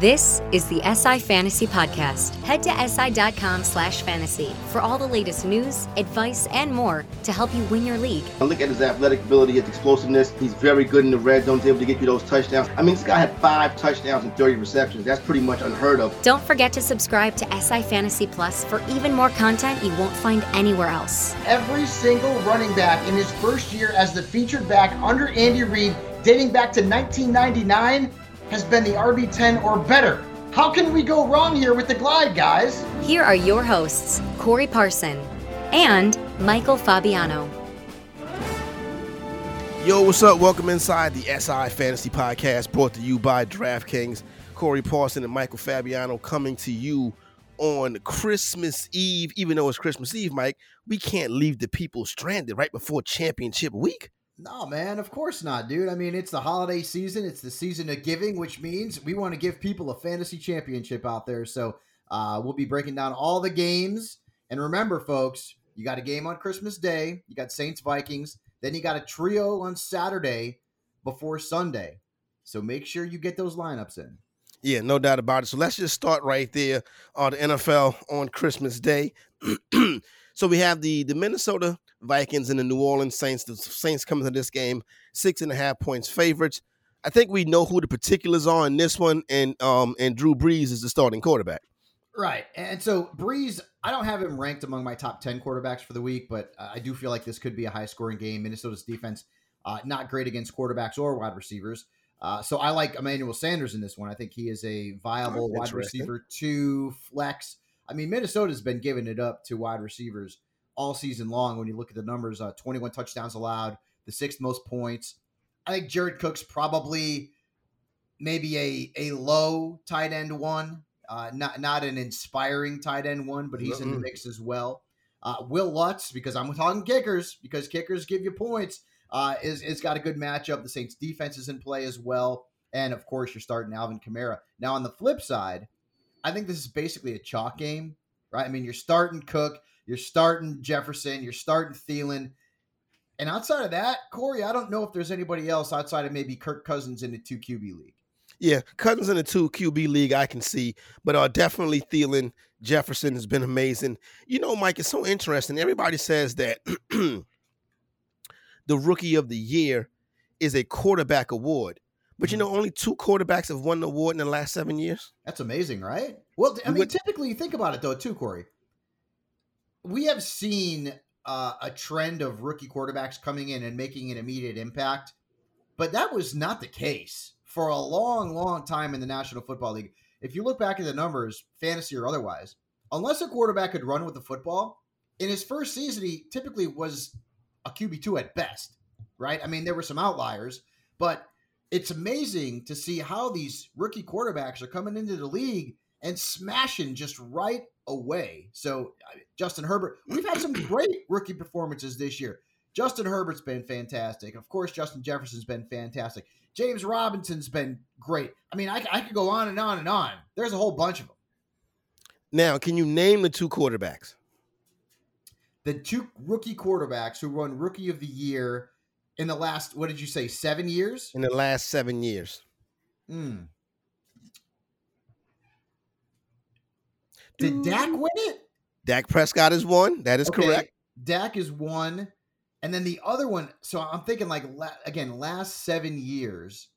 This is the SI Fantasy Podcast. Head to si.com slash fantasy for all the latest news, advice, and more to help you win your league. Look at his athletic ability, his explosiveness. He's very good in the red zone, He's able to get you those touchdowns. I mean, this guy had five touchdowns and 30 receptions. That's pretty much unheard of. Don't forget to subscribe to SI Fantasy Plus for even more content you won't find anywhere else. Every single running back in his first year as the featured back under Andy Reid, dating back to 1999, has been the RB10 or better. How can we go wrong here with the Clyde, guys? Here are your hosts, Corey Parson and Michael Fabiano. Yo, what's up? Welcome inside the SI Fantasy Podcast brought to you by DraftKings. Corey Parson and Michael Fabiano coming to you on Christmas Eve. Even though it's Christmas Eve, Mike, we can't leave the people stranded right before championship week. No, man, of course not, dude. I mean, it's the holiday season. It's the season of giving, which means we want to give people a fantasy championship out there. So uh, we'll be breaking down all the games. And remember, folks, you got a game on Christmas Day. You got Saints Vikings. Then you got a trio on Saturday before Sunday. So make sure you get those lineups in. Yeah, no doubt about it. So let's just start right there on the NFL on Christmas Day. so we have the the Minnesota Vikings and the New Orleans Saints. The Saints coming to this game six and a half points favorites. I think we know who the particulars are in this one, and um and Drew Brees is the starting quarterback. Right. And so Brees, I don't have him ranked among my top 10 quarterbacks for the week, but uh, I do feel like this could be a high scoring game. Minnesota's defense, uh, not great against quarterbacks or wide receivers. Uh, so I like Emmanuel Sanders in this one. I think he is a viable wide receiver two flex. I mean, Minnesota's been giving it up to wide receivers all season long. When you look at the numbers, uh, 21 touchdowns allowed, the sixth most points. I think Jared Cook's probably maybe a a low tight end one, uh, not not an inspiring tight end one, but he's in the mix as well. Uh, Wil Lutz, because I'm talking kickers, because kickers give you points, uh, is is got a good matchup. The Saints defense is in play as well, and of course you're starting Alvin Kamara. Now on the flip side, I think this is basically a chalk game, right? I mean you're starting Cook, you're starting Jefferson, you're starting Thielen. And outside of that, Corey, I don't know if there's anybody else outside of maybe Kirk Cousins in the two QB league. Yeah, Cousins in the two QB league, I can see, but uh, definitely Thielen, Jefferson has been amazing. You know, Mike, it's so interesting. Everybody says that the rookie of the year is a quarterback award, But you know, only two quarterbacks have won the award in the last seven years. That's amazing, right? Well, I mean, typically, think about it though, too, Corey. We have seen uh, a trend of rookie quarterbacks coming in and making an immediate impact, but that was not the case for a long, long time in the National Football League. If you look back at the numbers, fantasy or otherwise, unless a quarterback could run with the football, in his first season, he typically was a QB2 at best, right? I mean, there were some outliers, but it's amazing to see how these rookie quarterbacks are coming into the league and smashing just right away. So, Justin Herbert, we've had some great rookie performances this year. Justin Herbert's been fantastic. Of course, Justin Jefferson's been fantastic. James Robinson's been great. I mean, I, I could go on and on and on. There's a whole bunch of them. Now, can you name the two quarterbacks? The two rookie quarterbacks who won Rookie of the Year in the last, what did you say, seven years? in the last seven years? Hmm. Did Dak win it? Dak Prescott is one. That is Okay, correct. Dak is one, and then the other one. So I'm thinking like again, last seven years.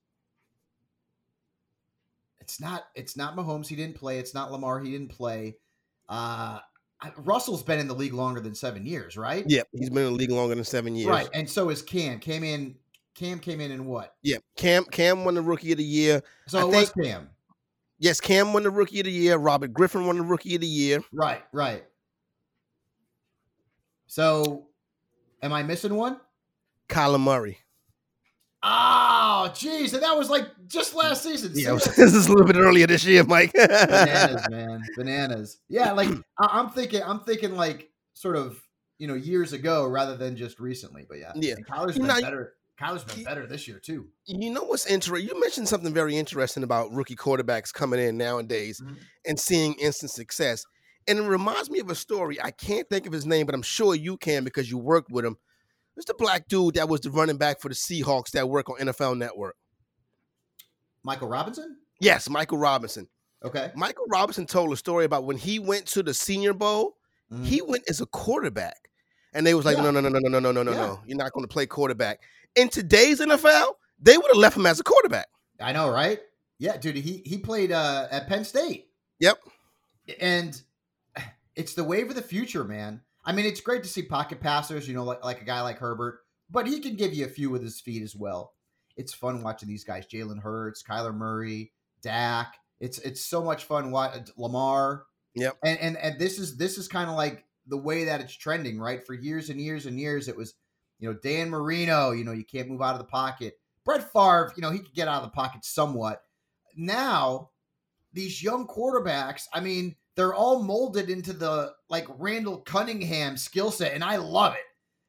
It's not. It's not Mahomes. He didn't play. It's not Lamar. He didn't play. Uh, Russell's been in the league longer than seven years, right? Yep, he's been in the league longer than seven years. Right, and so is Cam. Came in. Cam came in in what? Yep. Cam Cam won the rookie of the year. So I it was Cam. Yes, Cam won the rookie of the year. Robert Griffin won the rookie of the year. Right, right. So, am I missing one? Kyler Murray. Oh, geez, and that was like just last season. Yeah, See, this is a little bit earlier this year, Mike. bananas, man, bananas. Yeah, like I- I'm thinking, I'm thinking like sort of you know years ago rather than just recently. But yeah, Yeah. and Kyler's been know, better. Kyler's been better this year too. You know what's interesting? You mentioned something very interesting about rookie quarterbacks coming in nowadays Mhm. and seeing instant success. And it reminds me of a story. I can't think of his name, but I'm sure you can because you worked with him. It's the black dude that was the running back for the Seahawks that work on NFL Network. Michael Robinson. Yes, Michael Robinson. Okay, Michael Robinson told a story about when he went to the Senior Bowl, Mhm. he went as a quarterback. And they was like, Yeah. no, no, no, no, no, no, no, no, no, Yeah. no. You're not going to play quarterback. In today's NFL, they would have left him as a quarterback. I know, right? Yeah, dude, he he played uh, at Penn State. Yep. and it's the wave of the future, man. I mean, it's great to see pocket passers, you know, like, like a guy like Herbert, but he can give you a few with his feet as well. It's fun watching these guys: Jalen Hurts, Kyler Murray, Dak. It's it's so much fun. Watch Lamar. Yep. And and and this is this is kind of like the way that it's trending, right? For years and years and years, it was, you know, Dan Marino. You know, you can't move out of the pocket. Brett Favre, you know, he could get out of the pocket somewhat. Now these young quarterbacks, I mean, they're all molded into the like Randall Cunningham skill set, and I love it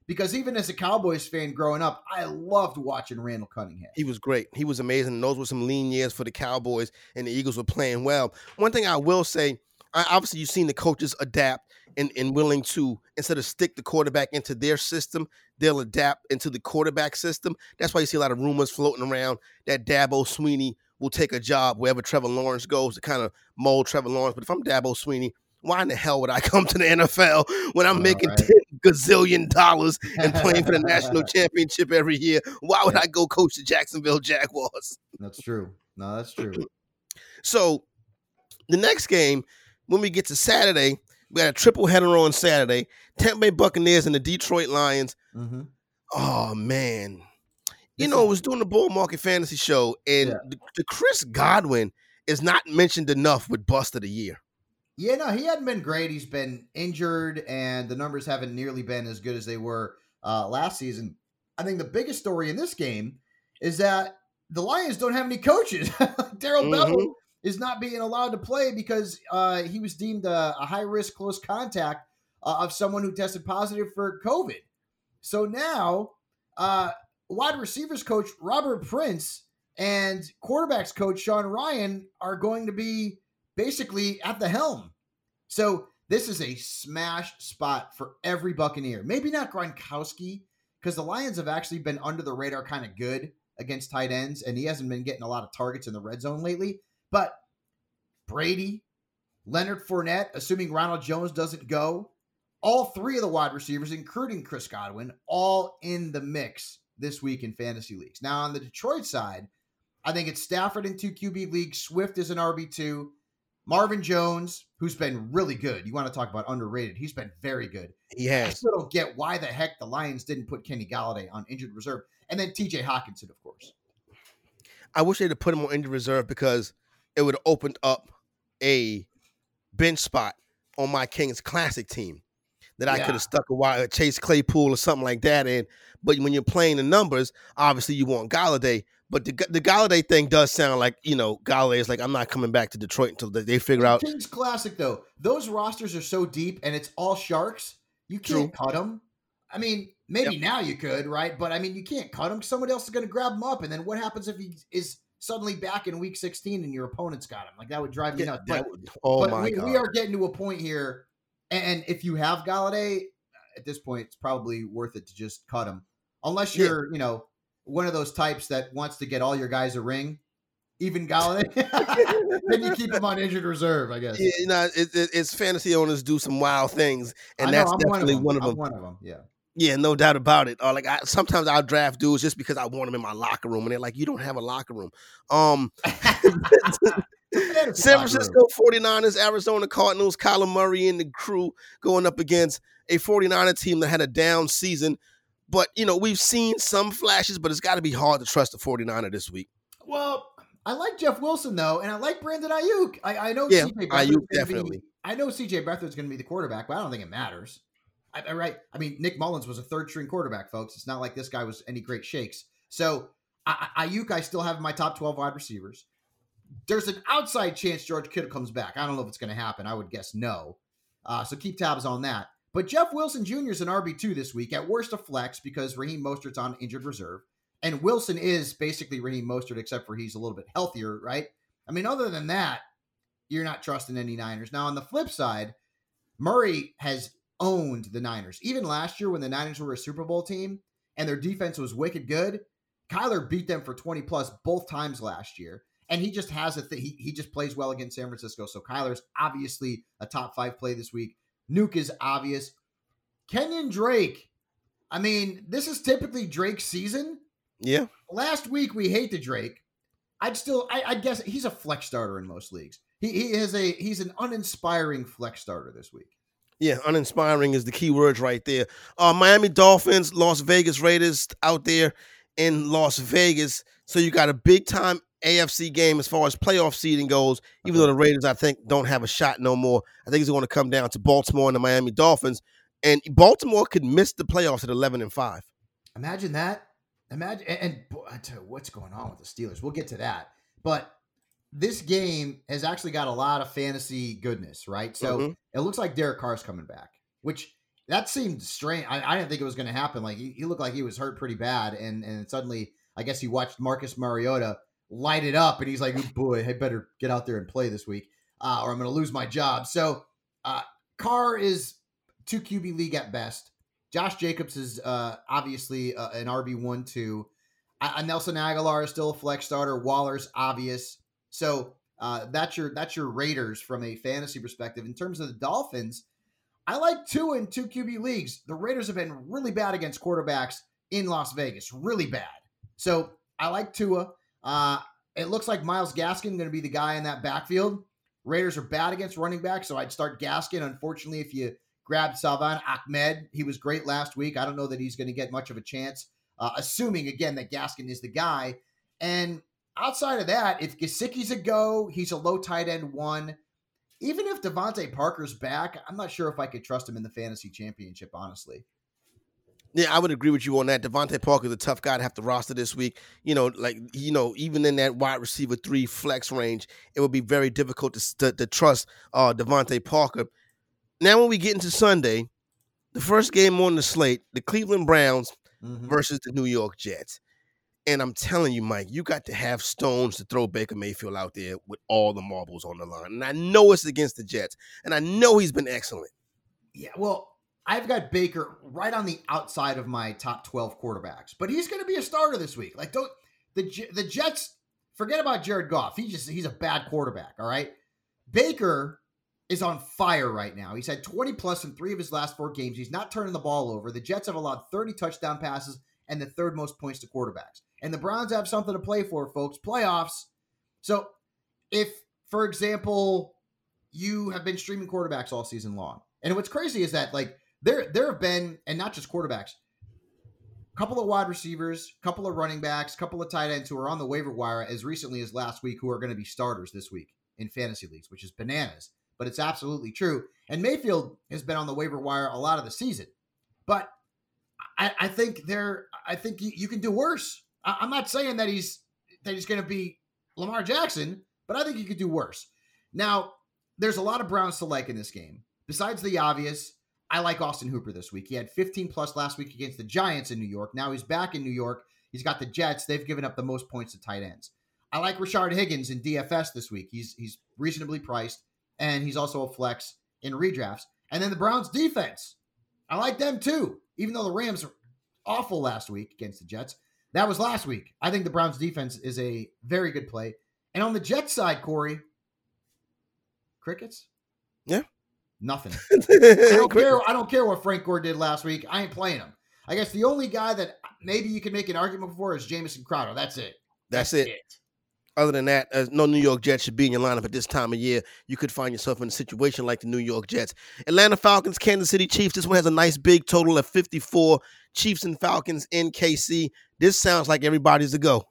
because even as a Cowboys fan growing up, I loved watching Randall Cunningham. He was great. He was amazing. Those were some lean years for the Cowboys, and the Eagles were playing well. One thing I will say, obviously, you've seen the coaches adapt and, and willing to, instead of stick the quarterback into their system, they'll adapt into the quarterback system. That's why you see a lot of rumors floating around that Dabo Swinney will take a job wherever Trevor Lawrence goes to kind of mold Trevor Lawrence. But if I'm Dabo Swinney, why in the hell would I come to the NFL when I'm know, making right? 10 gazillion dollars and playing for the national championship every year? Why would Yeah. I go coach the Jacksonville Jaguars? That's true. No, that's true. So the next game, when we get to Saturday, we got a triple header on Saturday. Tampa Bay Buccaneers and the Detroit Lions. hmm Oh man. You know, I was doing the Bull Market Fantasy Show, and Yeah. the, the Chris Godwin is not mentioned enough with Bust of the Year. Yeah, no, he hadn't been great. He's been injured, and the numbers haven't nearly been as good as they were uh, last season. I think the biggest story in this game is that the Lions don't have any coaches. Darrell Bevell Mhm. is not being allowed to play because uh, he was deemed a, a high risk close contact uh, of someone who tested positive for COVID. So now, uh, wide receivers coach Robert Prince and quarterbacks coach Sean Ryan are going to be basically at the helm. So this is a smash spot for every Buccaneer. Maybe not Gronkowski, because the Lions have actually been under the radar kind of good against tight ends, and he hasn't been getting a lot of targets in the red zone lately. But Brady, Leonard Fournette, assuming Ronald Jones doesn't go, all three of the wide receivers, including Chris Godwin, all in the mix this week in fantasy leagues. Now on the Detroit side, I think it's Stafford in two QB league. Swift is an RB2. Marvin Jones, who's been really good. You want to talk about underrated? He's been very good. He I still don't get why the heck the Lions didn't put Kenny Golladay on injured reserve. And then TJ Hockenson, of course. I wish they'd have put him on injured reserve because it would have opened up a bench spot on my Kings Classic team that I Yeah. could have stuck a Chase Claypool or something like that in. But when you're playing the numbers, obviously you want Golladay. But the the Golladay thing does sound like you know Golladay is like I'm not coming back to Detroit until they- figure out. Kings Classic, though, those rosters are so deep and it's all sharks. You can't cut them. I mean, maybe now you could, right? But I mean, you can't cut him. Somebody else is going to grab them up. And then what happens if he is suddenly back in week 16 and your opponent's got him? Like, that would drive me Yeah, nuts. But, would- oh but my we, god! we are getting to a point here. And, if you have Golladay, at this point, it's probably worth it to just cut him. Unless you're, you know, one of those types that wants to get all your guys a ring, even Golladay, then you keep him on injured reserve, I guess. Yeah, you know, it, it, it's fantasy owners do some wild things, and know, that's I'm definitely one of I'm them. one of them. Yeah. Yeah, no doubt about it. Or like I, sometimes I'll draft dudes just because I want them in my locker room, and they're like, "You don't have a locker room." Um, San Francisco 49ers, Arizona Cardinals, Kyler Murray and the crew going up against a 49er team that had a down season. But, you know, we've seen some flashes, but it's got to be hard to trust the 49er this week. Well, I like Jeff Wilson though, and I like Brandon Aiyuk. I, I know Yeah, CJ Aiyuk definitely. Be, I know CJ Beathard's going to be the quarterback, but I don't think it matters. I, I right. I mean, Nick Mullens was a third string quarterback, folks. It's not like this guy was any great shakes. So I- Aiyuk, I still have my top twelve wide receivers. There's an outside chance George Kittle comes back. I don't know if it's going to happen. I would guess no. Uh, so keep tabs on that. But Jeff Wilson Jr. is an RB2 this week, at worst a flex because Raheem Mostert's on injured reserve. And Wilson is basically Raheem Mostert, except for he's a little bit healthier, right? I mean, other than that, you're not trusting any Niners. Now, on the flip side, Murray has owned the Niners. Even last year when the Niners were a Super Bowl team and their defense was wicked good, Kyler beat them for 20 plus both times last year. And he just has a thing. He, he just plays well against San Francisco. So Kyler's obviously a top five play this week. Nuk is obvious. Kenyan Drake. I mean, this is typically Drake's season. Yeah. Last week we hate the Drake. I'd still, I, I guess he's a flex starter in most leagues. He, he is a he's an uninspiring flex starter this week. Yeah, uninspiring is the key words right there. Uh, Miami Dolphins, Las Vegas Raiders out there in Las Vegas. So you got a big time AFC game as far as playoff seeding goes. Even though the Raiders, I think, don't have a shot no more. I think it's going to come down to Baltimore and the Miami Dolphins. And Baltimore could miss the playoffs at eleven and five. Imagine that. Imagine and, and I tell you what's going on with the Steelers. We'll get to that. But this game has actually got a lot of fantasy goodness, right? So Mhm. it looks like Derek Carr's coming back, which that seemed strange. I, I didn't think it was going to happen. Like he, he looked like he was hurt pretty bad, and and suddenly I guess he watched Marcus Mariota light it up, and he's like, "Boy, I better get out there and play this week, uh, or I'm going to lose my job." So uh, Carr is Tua QB league at best. Josh Jacobs is uh, obviously uh, an RB one two. Uh, Nelson Agholor is still a flex starter. Waller's obvious. So uh, that's your that's your Raiders from a fantasy perspective. In terms of the Dolphins, I like two in two QB leagues. The Raiders have been really bad against quarterbacks in Las Vegas, really bad. So I like Tua. Uh, it looks like Myles Gaskin going to be the guy in that backfield. Raiders are bad against running back, so I'd start Gaskin. Unfortunately, if you grabbed Salvon Ahmed, he was great last week. I don't know that he's going to get much of a chance, uh, assuming again that Gaskin is the guy. And outside of that, if Gesicki's a go, he's a low tight end one. Even if DeVante Parker's back, I'm not sure if I could trust him in the fantasy championship, honestly. Yeah, I would agree with you on that. DeVante Parker's a tough guy to have to roster this week. You know, like you know, even in that wide receiver three flex range, it would be very difficult to to, to trust uh, Devontae Parker. Now, when we get into Sunday, the first game on the slate, the Cleveland Browns Mhm. versus the New York Jets. And I'm telling you, Mike, you got to have stones to throw Baker Mayfield out there with all the marbles on the line. And I know it's against the Jets, and I know he's been excellent. Yeah, well, I've got Baker right on the outside of my top 12 quarterbacks, but he's going to be a starter this week. Like don't the the Jets forget about Jared Goff. He just he's a bad quarterback, all right? Baker is on fire right now. He's had 20 plus in 3 of his last 4 games. He's not turning the ball over. The Jets have allowed 30 touchdown passes and the third most points to quarterbacks. And the Browns have something to play for, folks. Playoffs. So if, for example, you have been streaming quarterbacks all season long, and what's crazy is that like there there have been, and not just quarterbacks, a couple of wide receivers, a couple of running backs, a couple of tight ends who are on the waiver wire as recently as last week who are going to be starters this week in fantasy leagues, which is bananas. But it's absolutely true. And Mayfield has been on the waiver wire a lot of the season. But I, I think there, I think you, you, can do worse. I, I'm not saying that he's that he's going to be Lamar Jackson, but I think you could do worse. Now, there's a lot of Browns to like in this game. Besides the obvious, I like Austin Hooper this week. He had 15 plus last week against the Giants in New York. Now he's back in New York. He's got the Jets. They've given up the most points to tight ends. I like Rashard Higgins in DFS this week. He's he's reasonably priced, and he's also a flex in redrafts. And then the Browns defense. I like them too, even though the Rams are awful last week against the Jets. That was last week. I think the Browns defense is a very good play. And on the Jets side, Corey, crickets? Yeah. Nothing. I don't care. I don't care what Frank Gore did last week. I ain't playing him. I guess the only guy that maybe you can make an argument for is Jamison Crowder. That's it. That's, That's it. it. Other than that, uh, no New York Jets should be in your lineup at this time of year. You could find yourself in a situation like the New York Jets. Atlanta Falcons, Kansas City Chiefs. This one has a nice big total of 54. Chiefs and Falcons in KC. This sounds like everybody's a go.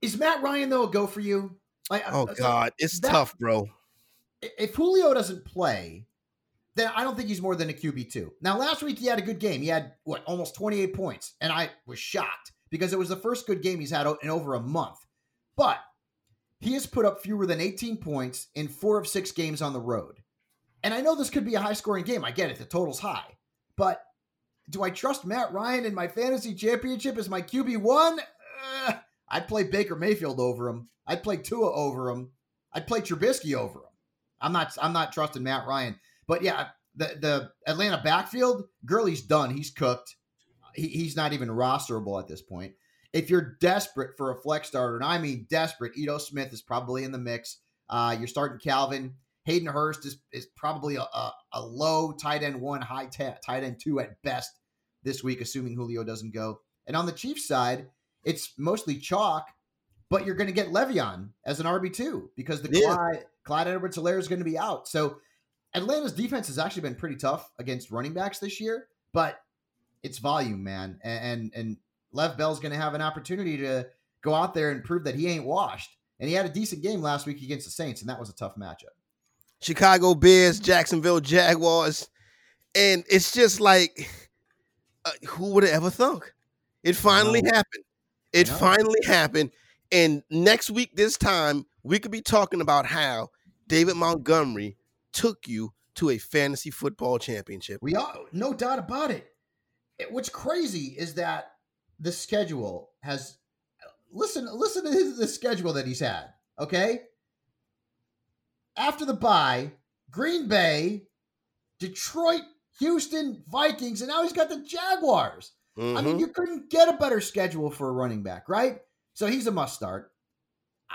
Is Matt Ryan though a go for you? Like, oh uh, God, it's that, tough, bro. If Julio doesn't play, then I don't think he's more than a QB two. Now, last week he had a good game. He had what almost 28 points, and I was shocked because it was the first good game he's had in over a month. But he has put up fewer than 18 points in four of six games on the road. And I know this could be a high scoring game. I get it. The total's high. But do I trust Matt Ryan in my fantasy championship as my QB1? Uh, I'd play Baker Mayfield over him. I'd play Tua over him. I'd play Trubisky over him. I'm not I'm not trusting Matt Ryan. But yeah, the the Atlanta backfield, Gurley's done. He's cooked. He, he's not even rosterable at this point if you're desperate for a flex starter, and I mean desperate, Ito Smith is probably in the mix. Uh, you're starting Calvin. Hayden Hurst is, is probably a, a, a low tight end one, high t- tight end two at best this week, assuming Julio doesn't go. And on the Chiefs side, it's mostly chalk, but you're going to get Le'Veon as an RB2 because the yeah. Clyde, Clyde Edwards Helaire is going to be out. So Atlanta's defense has actually been pretty tough against running backs this year, but it's volume, man. And, and, and Le'Veon Bell's going to have an opportunity to go out there and prove that he ain't washed. And he had a decent game last week against the Saints, and that was a tough matchup. Chicago Bears, Jacksonville Jaguars. And it's just like, uh, who would have ever thunk? It finally happened. It finally happened. And next week, this time, we could be talking about how David Montgomery took you to a fantasy football championship. We are, no doubt about it. it what's crazy is that the schedule has listen listen to his, the schedule that he's had. Okay, after the bye, Green Bay, Detroit, Houston, Vikings, and now he's got the Jaguars. Mm-hmm. I mean, mm-hmm. you couldn't get a better schedule for a running back, right? So he's a must start.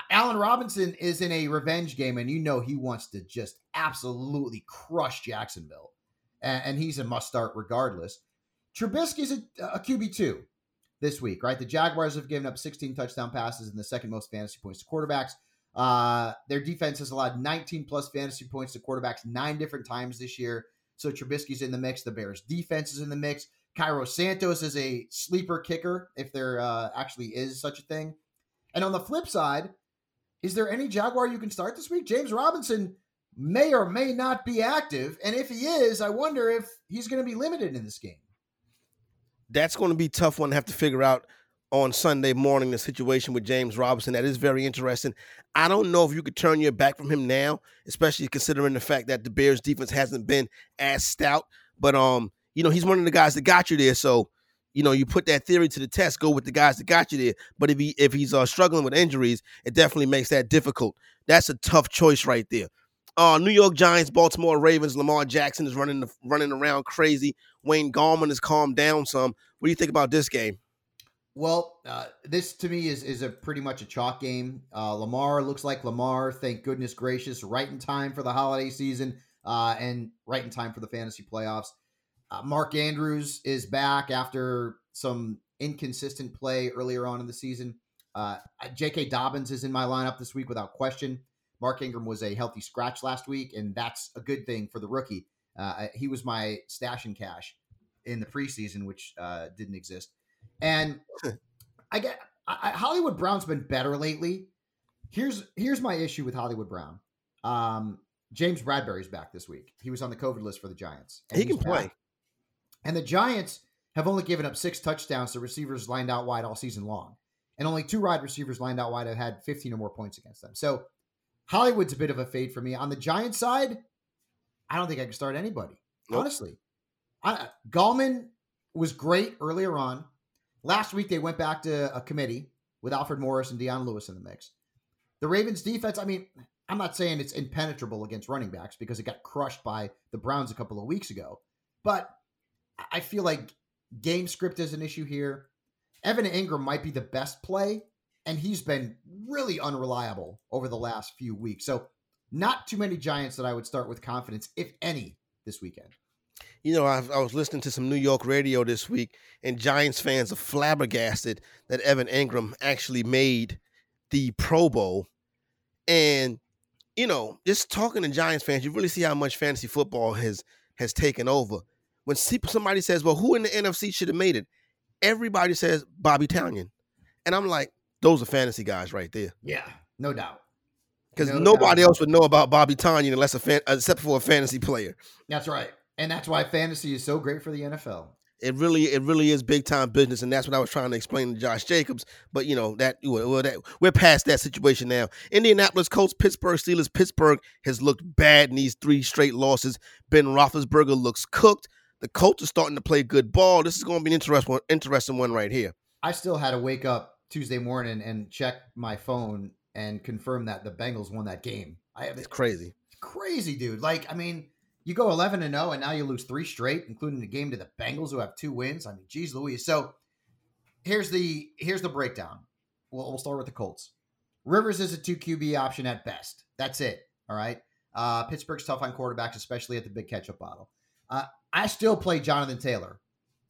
Allen Robinson is in a revenge game, and you know he wants to just absolutely crush Jacksonville, and, and he's a must start regardless. Trubisky's a, a QB two this week, right? The Jaguars have given up 16 touchdown passes and the second most fantasy points to quarterbacks. Uh, their defense has allowed 19 plus fantasy points to quarterbacks nine different times this year. So Trubisky's in the mix. The Bears' defense is in the mix. Cairo Santos is a sleeper kicker, if there uh, actually is such a thing. And on the flip side, is there any Jaguar you can start this week? James Robinson may or may not be active. And if he is, I wonder if he's going to be limited in this game that's going to be tough one to have to figure out on Sunday morning the situation with James Robinson. That is very interesting. I don't know if you could turn your back from him now, especially considering the fact that the Bears defense hasn't been as stout. But um, you know, he's one of the guys that got you there. So, you know, you put that theory to the test, go with the guys that got you there. But if he if he's uh, struggling with injuries, it definitely makes that difficult. That's a tough choice right there. Uh, New York Giants, Baltimore Ravens. Lamar Jackson is running the, running around crazy. Wayne Gallman has calmed down some. What do you think about this game? Well, uh, this to me is is a pretty much a chalk game. Uh, Lamar looks like Lamar. Thank goodness gracious, right in time for the holiday season, uh, and right in time for the fantasy playoffs. Uh, Mark Andrews is back after some inconsistent play earlier on in the season. Uh, J.K. Dobbins is in my lineup this week without question. Mark Ingram was a healthy scratch last week, and that's a good thing for the rookie. Uh, he was my stash and cash in the preseason, which uh, didn't exist. And I get I, Hollywood Brown's been better lately. Here's here's my issue with Hollywood Brown. Um, James Bradberry's back this week. He was on the COVID list for the Giants. He can play. And the Giants have only given up six touchdowns to receivers lined out wide all season long. And only two wide receivers lined out wide have had 15 or more points against them. So Hollywood's a bit of a fade for me. On the Giants side, I don't think I can start anybody. Nope. Honestly. I, Gallman was great earlier on. Last week they went back to a committee with Alfred Morris and Dion Lewis in the mix. The Ravens defense, I mean, I'm not saying it's impenetrable against running backs because it got crushed by the Browns a couple of weeks ago. But I feel like game script is an issue here. Evan Engram might be the best play, and he's been really unreliable over the last few weeks. So, not too many Giants that I would start with confidence, if any, this weekend. You know, I, I was listening to some New York radio this week, and Giants fans are flabbergasted that Evan Engram actually made the Pro Bowl. And you know, just talking to Giants fans, you really see how much fantasy football has has taken over. When somebody says, "Well, who in the NFC should have made it?" Everybody says Bobby Tonyan, and I'm like, those are fantasy guys right there. Yeah, no doubt. Because no nobody doubt. else would know about Bobby Tonyan unless a fan, except for a fantasy player. That's right, and that's why fantasy is so great for the NFL it really it really is big time business and that's what i was trying to explain to josh jacobs but you know that well that we're past that situation now indianapolis colts pittsburgh steelers pittsburgh has looked bad in these three straight losses ben roethlisberger looks cooked the colts are starting to play good ball. This is going to be an interesting interesting one right here. I still had to wake up tuesday morning and check my phone and confirm that the bengals won that game. I have it's crazy. crazy dude. Like i mean you go 11 and 0 and now you lose three straight including the game to the bengals who have two wins. I mean geez louise. So here's the here's the breakdown. We'll, we'll start with the colts. Rivers is a 2 qb option at best. That's it all right? Uh, pittsburgh's tough on quarterbacks especially at the big ketchup bottle. Uh, i still play jonathan taylor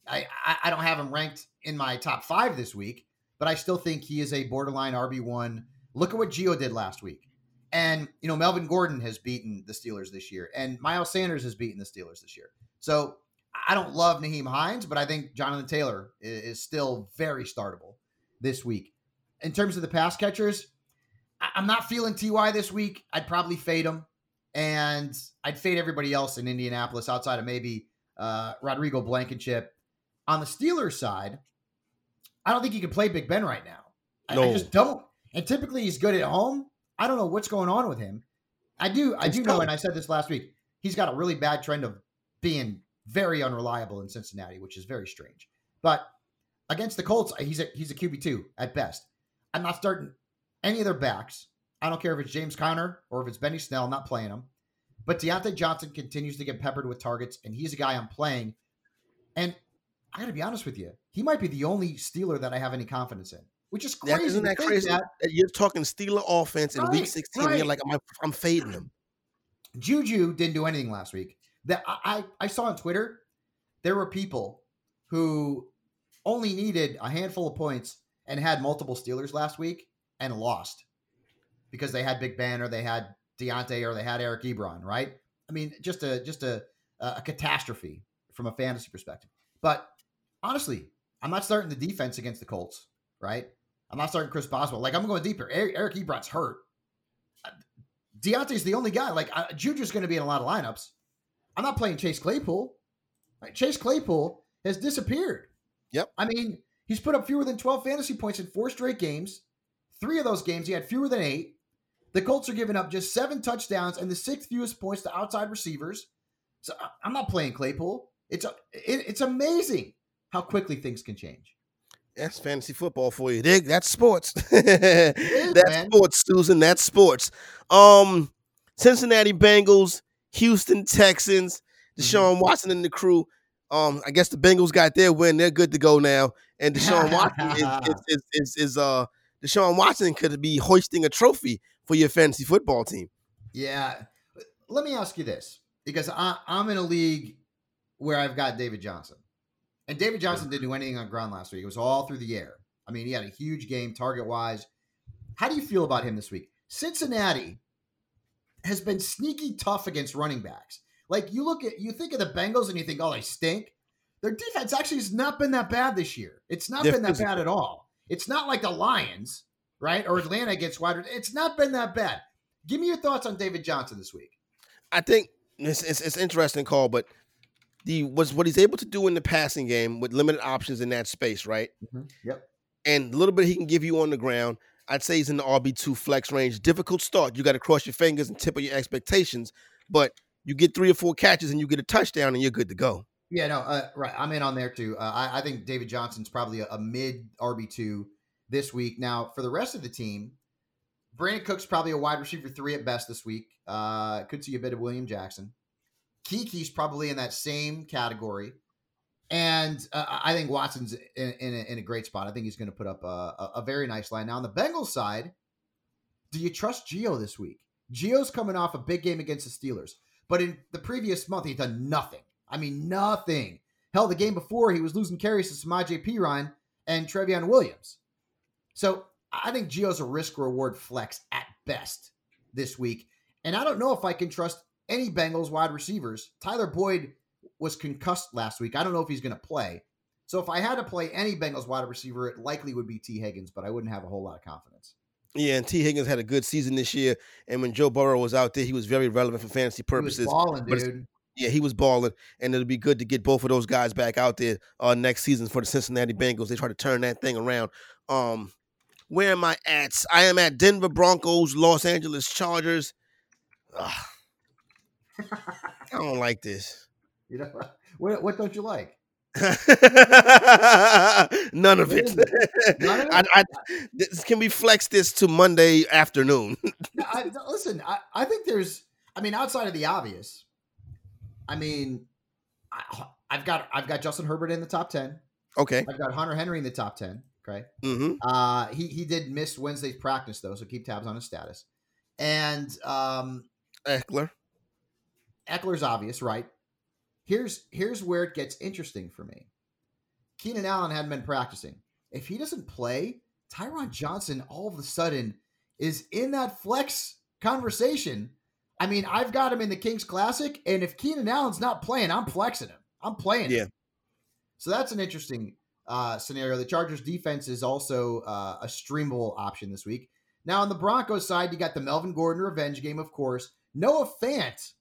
I, I, I don't have him ranked in my top five this week but i still think he is a borderline rb1 look at what Gio did last week and, you know, Melvin Gordon has beaten the Steelers this year, and Miles Sanders has beaten the Steelers this year. So I don't love Nyheim Hines, but I think Jonathan Taylor is, still very startable this week. In terms of the pass catchers, I'm not feeling Ty this week. I'd probably fade him, and I'd fade everybody else in Indianapolis outside of maybe uh, Rodrigo Blankenship. On the Steelers side, I don't think he can play Big Ben right now. No. I, I just don't. And typically he's good at home, I don't know what's going on with him. I do, I do know, and I said this last week. He's got a really bad trend of being very unreliable in Cincinnati, which is very strange. But against the Colts, he's a he's a QB two at best. I'm not starting any of their backs. I don't care if it's James Conner or if it's Benny Snell. I'm not playing him. But Diontae Johnson continues to get peppered with targets, and he's a guy I'm playing. And I got to be honest with you, he might be the only Steeler that I have any confidence in which is crazy. That, isn't that crazy? That. You're talking Steeler offense in right, week 16. Right. You're like, I'm, I'm fading them. Juju didn't do anything last week. That I, I, I saw on Twitter, there were people who only needed a handful of points and had multiple Steelers last week and lost because they had Big Ben or they had Diontae or they had Eric Ebron, right? I mean, just a just a a catastrophe from a fantasy perspective. But honestly, I'm not starting the defense against the Colts, right? I'm not starting Chris Boswell. Like I'm going deeper. Eric, Eric Ebron's hurt. Uh, Diontae's the only guy. Like uh, Juju's going to be in a lot of lineups. I'm not playing Chase Claypool. Right? Chase Claypool has disappeared. Yep. I mean, he's put up fewer than 12 fantasy points in four straight games. Three of those games, he had fewer than eight. The Colts are giving up just seven touchdowns and the sixth fewest points to outside receivers. So I'm not playing Claypool. It's it, it's amazing how quickly things can change. That's fantasy football for you. Dig? That's sports. Is, that's man. sports, Susan. That's sports. Um, Cincinnati Bengals, Houston Texans, Deshaun mm-hmm. Watson and the crew. Um, I guess the Bengals got their win. They're good to go now. And Deshaun Watson is, is, is, is, is uh Deshaun Watson could be hoisting a trophy for your fantasy football team. Yeah. Let me ask you this, because I, I'm in a league where I've got David Johnson. And David Johnson didn't do anything on ground last week. It was all through the air. I mean, he had a huge game target wise. How do you feel about him this week? Cincinnati has been sneaky tough against running backs. Like you look at you think of the Bengals and you think, oh, they stink. Their defense actually has not been that bad this year. It's not They're been that physical. bad at all. It's not like the Lions, right? Or Atlanta gets wider. It's not been that bad. Give me your thoughts on David Johnson this week. I think it's, it's, it's interesting call, but the was what he's able to do in the passing game with limited options in that space, right? Yep. And a little bit he can give you on the ground. I'd say he's in the RB two flex range. Difficult start. You got to cross your fingers and temper your expectations, but you get three or four catches and you get a touchdown and you're good to go. Yeah, no, uh, right. I'm in on there too. Uh, I, I think David Johnson's probably a, a mid RB two this week. Now, for the rest of the team, Brandin Cooks' probably a wide receiver three at best this week. Uh, could see a bit of William Jackson. Keke's probably in that same category, and uh, I think Watson's in, in, a, in a great spot. I think he's going to put up a, a, very nice line. Now, on the Bengals side, do you trust Gio this week? Gio's coming off a big game against the Steelers, but in the previous month, he's done nothing. I mean, nothing. Hell, the game before, he was losing carries to Samaje Perine and Trayveon Williams. So I think Gio's a risk reward flex at best this week. And I don't know if I can trust any Bengals wide receivers. Tyler Boyd was concussed last week. I don't know if he's going to play. So if I had to play any Bengals wide receiver, it likely would be Tee Higgins, but I wouldn't have a whole lot of confidence. Yeah, and Tee Higgins had a good season this year, and when Joe Burrow was out there, he was very relevant for fantasy He was purposes. balling, dude. Yeah, he was balling, and it'll be good to get both of those guys back out there uh, next season for the Cincinnati Bengals. They try to turn that thing around. Um, where am I at? I am at Denver Broncos, Los Angeles Chargers. Ugh. I don't like this. You know what? What don't you like? None of it. None of it? I, I, this, can we flex this to Monday afternoon? No, I, listen, I, I think there's. I mean, outside of the obvious, I mean, I, I've got I've got Justin Herbert in the top ten. okay. I've got Hunter Henry in the top ten. Okay. Mm-hmm. Uh, he he did miss Wednesday's practice though, so keep tabs on his status. And um, Ekeler. Ekeler's obvious, right? Here's here's where it gets interesting for me. Keenan Allen hadn't been practicing. If he doesn't play, Tyron Johnson all of a sudden is in that flex conversation. I mean, I've got him in the Kings Classic, and if Keenan Allen's not playing, I'm flexing him. I'm playing Yeah. him. So that's an interesting uh, scenario. The Chargers defense is also uh, a streamable option this week. Now on the Broncos side, you got the Melvin Gordon revenge game, of course. Noah Fant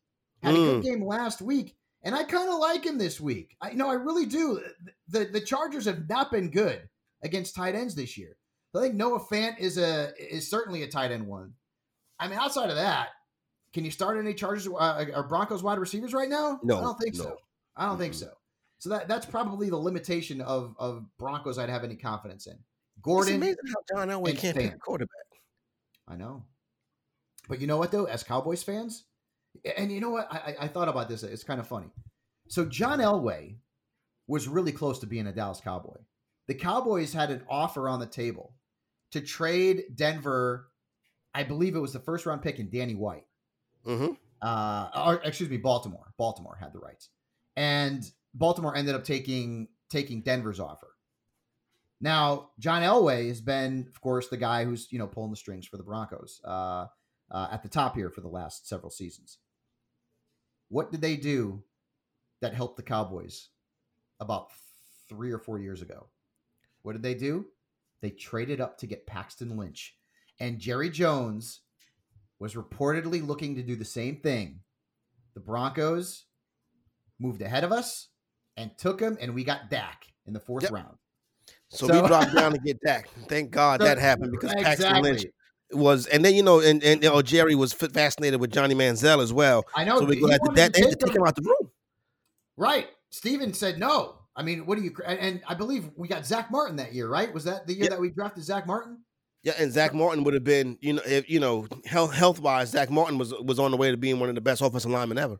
had a good game last week, and I kind of like him this week. I, you know, I really do. The the Chargers have not been good against tight ends this year. I think Noah Fant is a is certainly a tight end one. I mean, outside of that, can you start any Chargers uh, or Broncos wide receivers right now? No, I don't think no. so. I don't think so. So that that's probably the limitation of of Broncos I'd have any confidence in. Gordon, It's amazing how John Elway can't pick a quarterback. I know. But you know what though, as Cowboys fans, and you know what, I, I I thought about this. It's kind of funny. So John Elway was really close to being a Dallas Cowboy. The Cowboys had an offer on the table to trade Denver. I believe it was the first round pick in Danny White. Mm-hmm. Uh, or excuse me, Baltimore. Baltimore had the rights, and Baltimore ended up taking taking Denver's offer. Now, John Elway has been, of course, the guy who's you know pulling the strings for the Broncos uh, uh, at the top here for the last several seasons. What did they do that helped the Cowboys about three or four years ago? What did they do? They traded up to get Paxton Lynch, and Jerry Jones was reportedly looking to do the same thing. The Broncos moved ahead of us and took him, and we got Dak in the fourth Yep. round. So, So- we dropped down to get Dak. Thank God So- that happened because Paxton Lynch was, and then you know, and and you know, Jerry was fascinated with Johnny Manziel as well. I know. So we go after that. They had to take him out the room. Right. Steven said no. I mean, what do you? And, and I believe we got Zack Martin that year, right? Was that the year Yeah. that we drafted Zack Martin? Yeah, and Zack Martin would have been, you know, if you know, health health wise, Zach Martin was was on the way to being one of the best offensive linemen ever.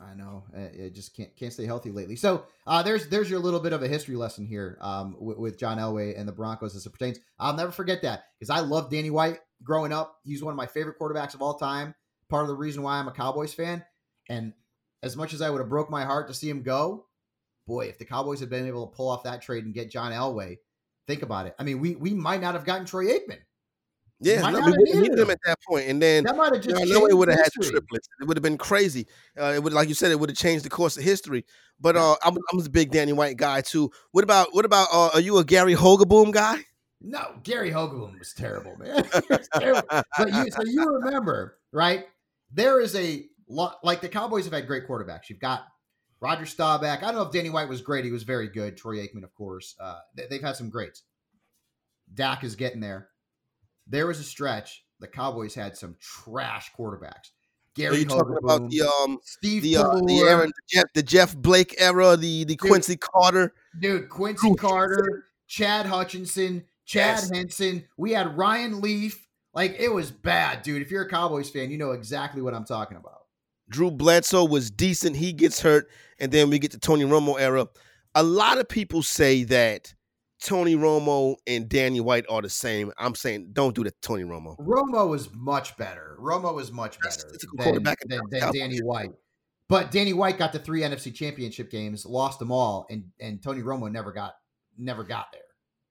I know. uh, It just can't can't stay healthy lately. So uh, there's there's your little bit of a history lesson here um, with, with John Elway and the Broncos as it pertains. I'll never forget that because I loved Danny White growing up. He's one of my favorite quarterbacks of all time. Part of the reason why I'm a Cowboys fan. And as much as I would have broke my heart to see him go, boy, if the Cowboys had been able to pull off that trade and get John Elway, think about it. I mean, we we might not have gotten Troy Aikman. Yeah, no, we wouldn't need him. at that point, and then That might have just I know it would have had triplets. It would have been crazy. Uh, it would, like you said, it would have changed the course of history. But uh, I'm, I'm a big Danny White guy too. What about what about? Uh, are you a Gary Hogeboom guy? No, Gary Hogeboom was terrible, man. Was terrible. But you, so you remember, right? There is a lot like the Cowboys have had great quarterbacks. You've got Roger Staubach. I don't know if Danny White was great. He was very good. Troy Aikman, of course. Uh, they, they've had some greats. Dak is getting there. There was a stretch. The Cowboys had some trash quarterbacks. Are Gary you talking about the um Steve the uh, the Aaron the Jeff, the Jeff Blake era, the the Quincy Carter? Dude, Quincy Carter, Chad Hutchinson, Chad Yes. Henson. We had Ryan Leaf. Like it was bad, dude. If you're a Cowboys fan, you know exactly what I'm talking about. Drew Bledsoe was decent. He gets hurt, and then we get the Tony Romo era. A lot of people say that Tony Romo and Danny White are the same. I'm saying don't do that, Tony Romo. Romo was much better. Romo was much better than, than, than Danny White. But Danny White got the three NFC championship games, lost them all, and and Tony Romo never got never got there.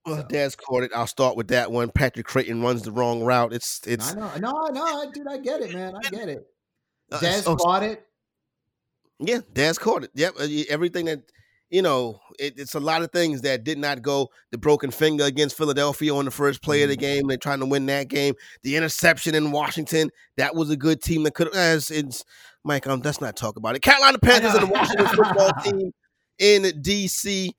Well, So- Dez caught it. I'll start with that one. Patrick Crayton runs the wrong route. It's it's I know, no, no, dude, I get it, man. I get it. uh, Dez oh, caught it. Yeah, Dez caught it. Yep, uh, everything that you know, it, it's a lot of things that did not go. The broken finger against Philadelphia on the first play of the game. They're trying to win that game. The interception in Washington. That was a good team that could. Uh, it's, it's Mike. Um, let's not talk about it. Carolina Panthers and the Washington football team in DC.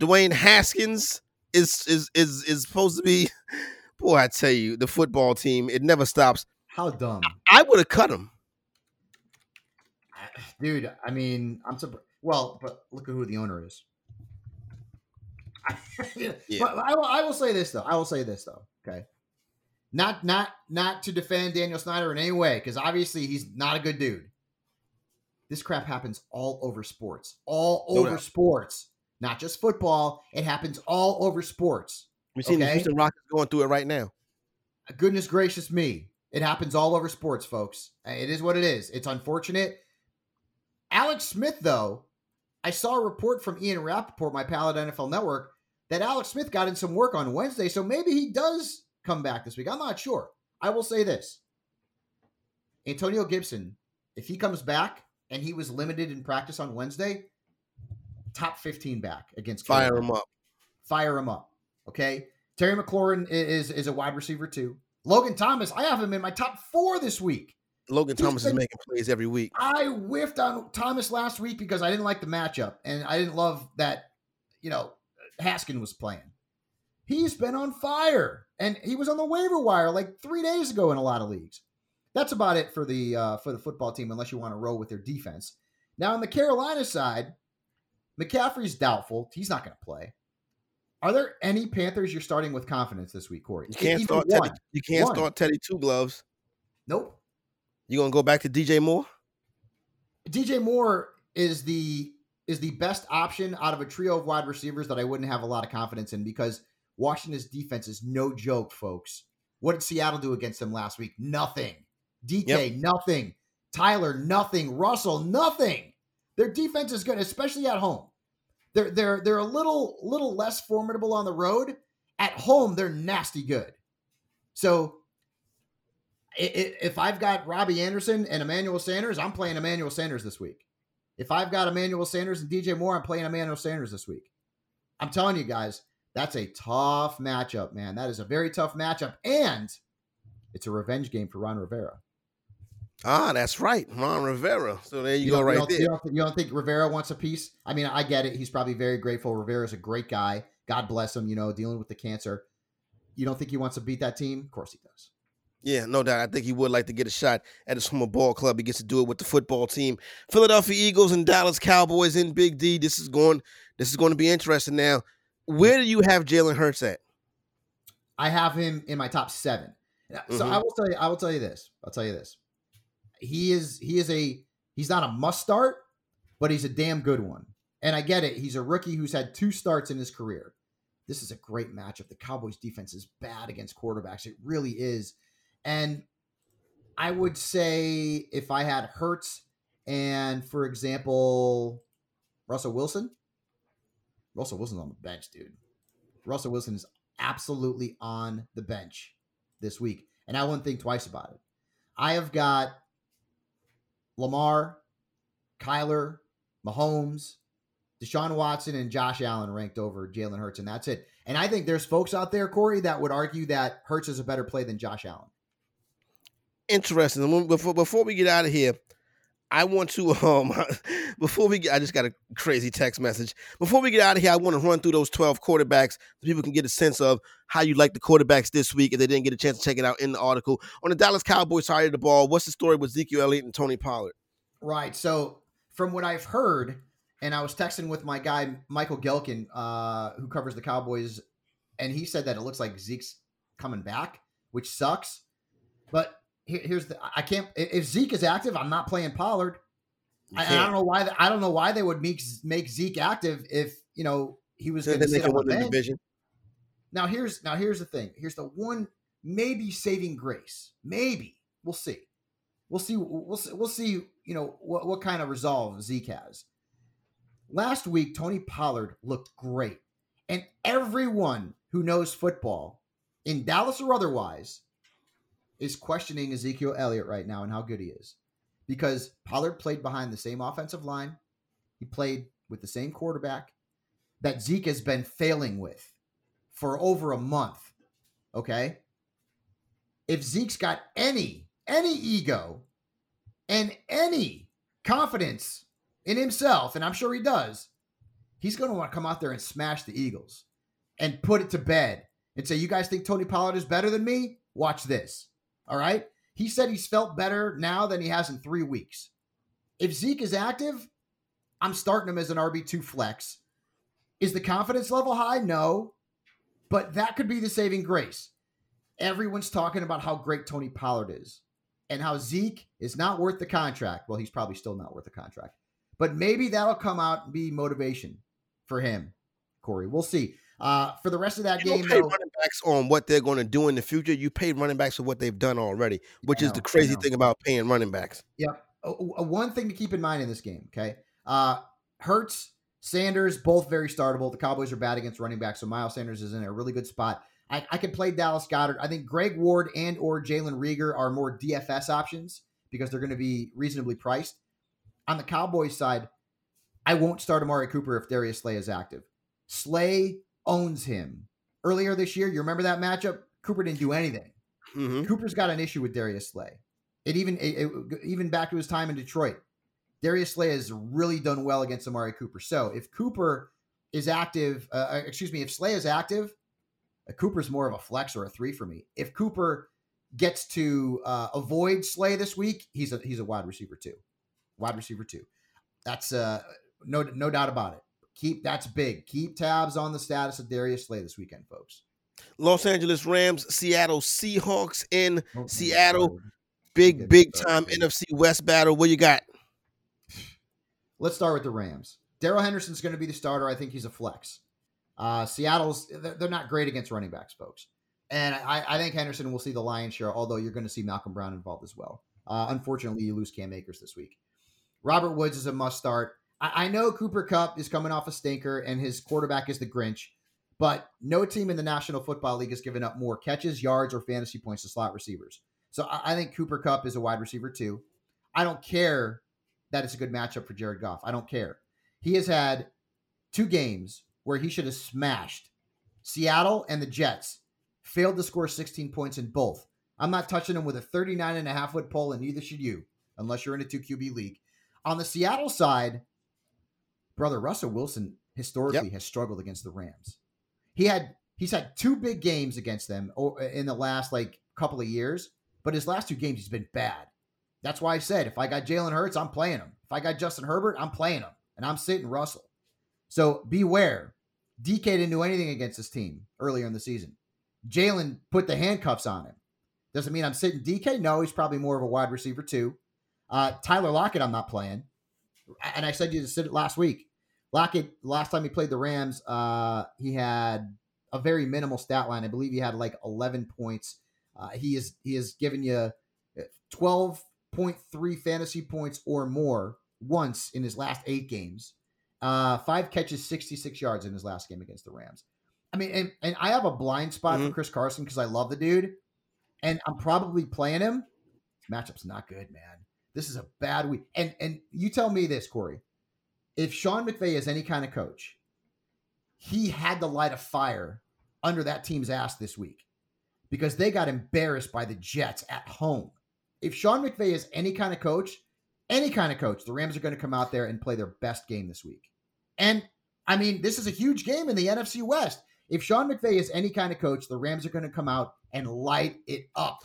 Dwayne Haskins is is is is supposed to be. Boy, I tell you, the football team. It never stops. How dumb. I would have cut him. dude. I mean, I'm surprised. Well, but look at who the owner is. Yeah. But I will, I will say this though. I will say this though. Okay. Not not not to defend Daniel Snyder in any way, because obviously he's not a good dude. This crap happens all over sports. All No over doubt. sports. Not just football. It happens all over sports. We've seen the Houston Rockets going through it right now. Goodness gracious me. It happens all over sports, folks. It is what it is. It's unfortunate. Alex Smith, though, I saw a report from Ian Rapoport, my pal at NFL Network, that Alex Smith got in some work on Wednesday. So maybe he does come back this week. I'm not sure. I will say this Antonio Gibson, if he comes back and he was limited in practice on Wednesday, top 15 back against Fire Carolina him up. fire him up. Okay. Terry McLaurin is is a wide receiver too. Logan Thomas, I have him in my top four this week. Logan Thomas is making plays every week. I whiffed on Thomas last week because I didn't like the matchup and I didn't love that, you know, Haskin was playing. He's been on fire and he was on the waiver wire like three days ago in a lot of leagues. That's about it for the uh, for the football team, unless you want to roll with their defense. Now on the Carolina side, McCaffrey's doubtful. He's not going to play. Are there any Panthers you're starting with confidence this week, Corey? You can't Even start one. Teddy. You can't One. start Teddy two gloves. Nope. You gonna go back to DJ Moore? DJ Moore is the is the best option out of a trio of wide receivers that I wouldn't have a lot of confidence in because Washington's defense is no joke, folks. What did Seattle do against them last week? Nothing. DK, nothing. Tyler, nothing. Russell, nothing. Their defense is good, especially at home. They're they're they're a little little less formidable on the road. At home, they're nasty good. So if I've got Robbie Anderson and Emmanuel Sanders, I'm playing Emmanuel Sanders this week. If I've got Emmanuel Sanders and DJ Moore, I'm playing Emmanuel Sanders this week. I'm telling you guys, that's a tough matchup, man. That is a very tough matchup, and it's a revenge game for Ron Rivera. Ah, that's right, Ron Rivera. So there you, go, don't- right don't, there. You don't, you don't think Rivera wants a piece? I mean, I get it. He's probably very grateful. Rivera's a great guy. God bless him. You know, dealing with the cancer. You don't think he wants to beat that team? Of course he does. Yeah, no doubt. I think he would like to get a shot at his former ball club. He gets to do it with the football team. Philadelphia Eagles and Dallas Cowboys in Big D. This is going. This is going to be interesting. Now, where do you have Jalen Hurts at? I have him in my top seven. So Mhm. I will tell you, I will tell you this. I'll tell you this. He is he is a he's not a must start, but he's a damn good one. And I get it. He's a rookie who's had two starts in his career. This is a great matchup. The Cowboys defense is bad against quarterbacks. It really is. And I would say if I had Hurts and for example, Russell Wilson, Russell Wilson's on the bench, dude. Russell Wilson is absolutely on the bench this week. And I wouldn't think twice about it. I have got Lamar, Kyler, Mahomes, Deshaun Watson, and Josh Allen ranked over Jalen Hurts, and that's it. And I think there's folks out there, Corey, that would argue that Hurts is a better play than Josh Allen. Interesting. Before before we get out of here, I want to um before we get I just got a crazy text message. Before we get out of here, I want to run through those 12 quarterbacks so people can get a sense of how you like the quarterbacks this week if they didn't get a chance to check it out in the article. On the Dallas Cowboys side of the ball, what's the story with Ezekiel Elliott and Tony Pollard? Right. So from what I've heard, and I was texting with my guy Michael Gehlken, uh, who covers the Cowboys, and he said that it looks like Zeke's coming back, which sucks. But here, here's the I can't if Zeke is active, I'm not playing Pollard. I, I, don't know why I don't know why they would make make Zeke active if you know he was going to sit on the division. Now here's now here's the thing. Here's the one maybe saving grace. Maybe we'll see. We'll see. We'll see. We'll see. You know what what kind of resolve Zeke has. Last week, Tony Pollard looked great, and everyone who knows football in Dallas or otherwise is questioning Ezekiel Elliott right now and how good he is. Because Pollard played behind the same offensive line, he played with the same quarterback that Zeke has been failing with for over a month. Okay? If Zeke's got any any ego and any confidence in himself, and I'm sure he does, he's going to want to come out there and smash the Eagles and put it to bed and say, You guys think Tony Pollard is better than me? Watch this. All right. He said he's felt better now than he has in three weeks. If Zeke is active, I'm starting him as an RB2 flex. Is the confidence level high? No. But that could be the saving grace. Everyone's talking about how great Tony Pollard is and how Zeke is not worth the contract. Well, he's probably still not worth the contract. But maybe that'll come out and be motivation for him, Corey. We'll see. Uh, for the rest of that game, though, backs on what they're going to do in the future. You pay running backs for what they've done already, which know, is the crazy thing about paying running backs. Yep. Uh, one thing to keep in mind in this game, okay? Uh, Hurts, Sanders, both very startable. The Cowboys are bad against running backs, so Miles Sanders is in a really good spot. I, I could play Dallas Goedert. I think Greg Ward and or Jalen Reagor are more DFS options because they're going to be reasonably priced. On the Cowboys side, I won't start Amari Cooper if Darius Slay is active. Slay owns him earlier this year. You remember that matchup? Cooper didn't do anything. Mm-hmm. Cooper's got an issue with Darius Slay. It even it, it, even back to his time in Detroit, Darius Slay has really done well against Amari Cooper. So if Cooper is active, uh, uh excuse me, if Slay is active, uh, Cooper's more of a flex or a three for me. If Cooper gets to uh, avoid Slay this week, he's a he's a wide receiver too, wide receiver two. That's uh no no doubt about it keep that's big. Keep tabs on the status of Darius Slay this weekend, folks. Los Angeles Rams, Seattle Seahawks in oh, Seattle. Big, big time NFC West battle. What you got? Let's start with the Rams. Darrell Henderson's going to be the starter. I think he's a flex. Uh, Seattle's they're not great against running backs, folks. And I, I think Henderson will see the lion's share, although you're going to see Malcolm Brown involved as well. Uh, unfortunately, you lose Cam Akers this week. Robert Woods is a must start. I, I know Cooper Kupp is coming off a stinker and his quarterback is the Grinch, but no team in the National Football League has given up more catches, yards, or fantasy points to slot receivers. So I, I think Cooper Kupp is a wide receiver too. I don't care that it's a good matchup for Jared Goff. I don't care. He has had two games where he should have smashed Seattle and the Jets, failed to score 16 points in both. I'm not touching him with a 39 and a half foot pole, and neither should you, unless you're in a 2 QB league. On the Seattle side, brother Russell Wilson historically yep. has struggled against the Rams. He had he's had two big games against them in the last like couple of years, but his last two games he's been bad. That's why I said if I got Jalen Hurts, I'm playing him. If I got Justin Herbert, I'm playing him, and I'm sitting Russell. So beware. DK didn't do anything against this team earlier in the season. Jalen put the handcuffs on him. Doesn't mean I'm sitting DK. No, he's probably more of a wide receiver too. Uh, Tyler Lockett, I'm not playing and I said you said it last week. Lockett, last time he played the Rams, uh, he had a very minimal stat line. I believe he had like 11 points. Uh, he is he has given you 12.3 fantasy points or more once in his last eight games. Uh, five catches, 66 yards in his last game against the Rams. I mean, and, and I have a blind spot Mhm. for Chris Carson because I love the dude, and I'm probably playing him. This matchup's not good, man. This is a bad week. And and you tell me this, Corey. If Sean McVay is any kind of coach, he had to light a fire under that team's ass this week because they got embarrassed by the Jets at home. If Sean McVay is any kind of coach, any kind of coach, the Rams are going to come out there and play their best game this week. And I mean, this is a huge game in the NFC West. If Sean McVay is any kind of coach, the Rams are going to come out and light it up.